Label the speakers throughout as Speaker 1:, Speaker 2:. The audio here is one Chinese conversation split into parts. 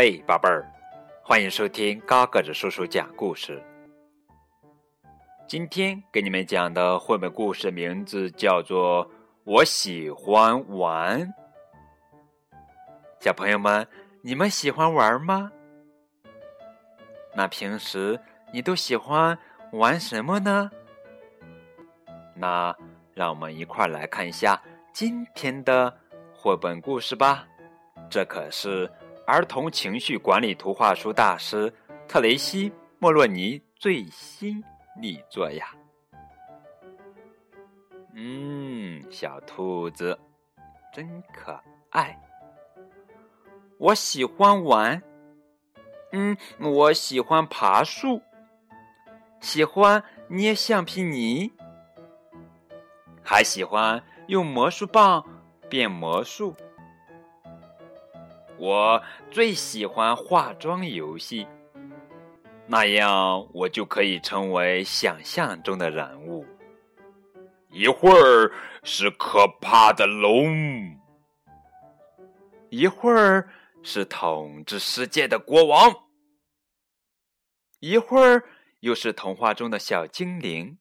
Speaker 1: 嘿，宝贝儿，欢迎收听高个子叔叔讲故事。今天给你们讲的绘本故事名字叫做《我喜欢玩》。小朋友们，你们喜欢玩吗？那平时你都喜欢玩什么呢？那让我们一块来看一下今天的绘本故事吧。这可是儿童情绪管理图画书大师特雷西·莫洛尼最新力作呀。嗯，小兔子真可爱。我喜欢玩。嗯，我喜欢爬树，喜欢捏橡皮泥，还喜欢用魔术棒变魔术。我最喜欢化妆游戏，那样我就可以成为想象中的人物。一会儿是可怕的龙，一会儿。是统治世界的国王，一会儿又是童话中的小精灵，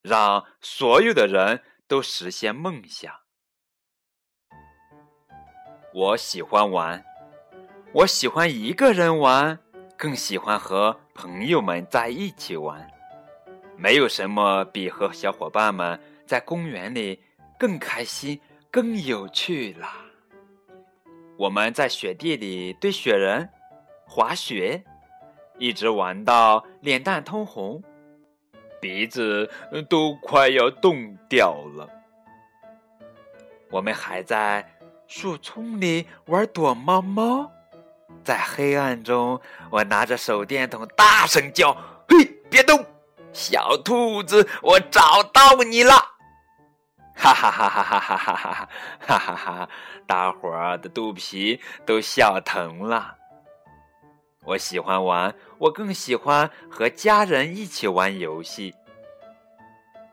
Speaker 1: 让所有的人都实现梦想。我喜欢玩，我喜欢一个人玩，更喜欢和朋友们在一起玩。没有什么比和小伙伴们在公园里更开心、更有趣了。我们在雪地里堆雪人、滑雪，一直玩到脸蛋通红，鼻子都快要冻掉了。我们还在树丛里玩躲猫猫，在黑暗中，我拿着手电筒大声叫：“嘿，别动，小兔子，我找到你了！”哈哈哈哈哈哈哈哈哈哈！大伙儿的肚皮都笑疼了。我喜欢玩，我更喜欢和家人一起玩游戏。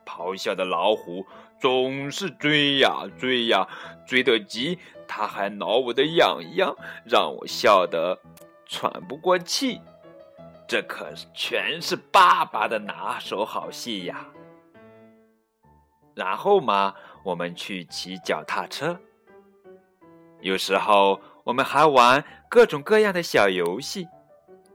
Speaker 1: 咆哮的老虎总是追呀追呀，追得急，他还挠我的痒痒，让我笑得喘不过气。这可全是爸爸的拿手好戏呀！然后嘛，我们去骑脚踏车。有时候我们还玩各种各样的小游戏，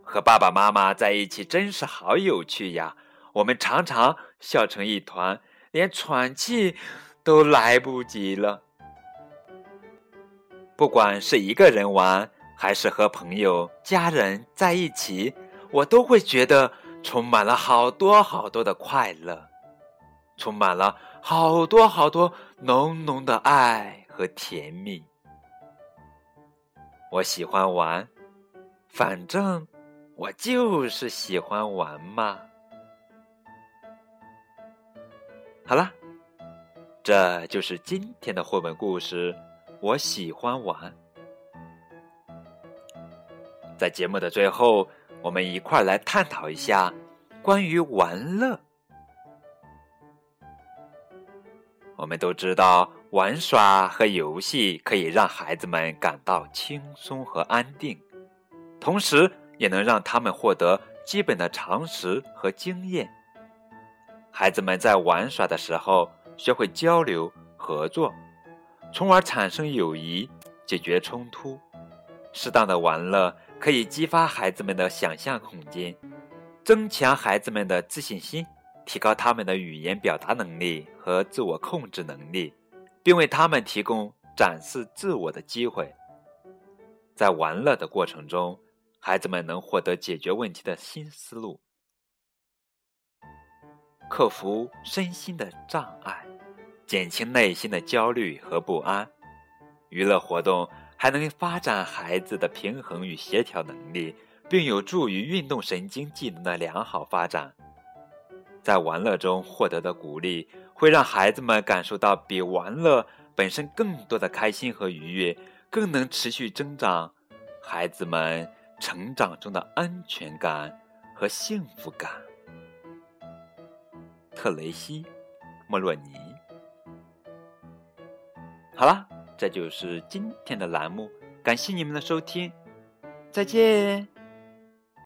Speaker 1: 和爸爸妈妈在一起真是好有趣呀！我们常常笑成一团，连喘气都来不及了。不管是一个人玩，还是和朋友、家人在一起，我都会觉得充满了好多好多的快乐，充满了。好多好多浓浓的爱和甜蜜，我喜欢玩，反正我就是喜欢玩嘛。好了，这就是今天的绘本故事。我喜欢玩，在节目的最后，我们一块儿来探讨一下关于玩乐。我们都知道，玩耍和游戏可以让孩子们感到轻松和安定，同时也能让他们获得基本的常识和经验。孩子们在玩耍的时候学会交流合作，从而产生友谊，解决冲突。适当的玩乐可以激发孩子们的想象空间，增强孩子们的自信心。提高他们的语言表达能力和自我控制能力，并为他们提供展示自我的机会。在玩乐的过程中，孩子们能获得解决问题的新思路，克服身心的障碍，减轻内心的焦虑和不安。娱乐活动还能发展孩子的平衡与协调能力，并有助于运动神经技能的良好发展。在玩乐中获得的鼓励，会让孩子们感受到比玩乐本身更多的开心和愉悦，更能持续增长孩子们成长中的安全感和幸福感。特雷西·莫洛尼。好了，这就是今天的栏目，感谢你们的收听，再见。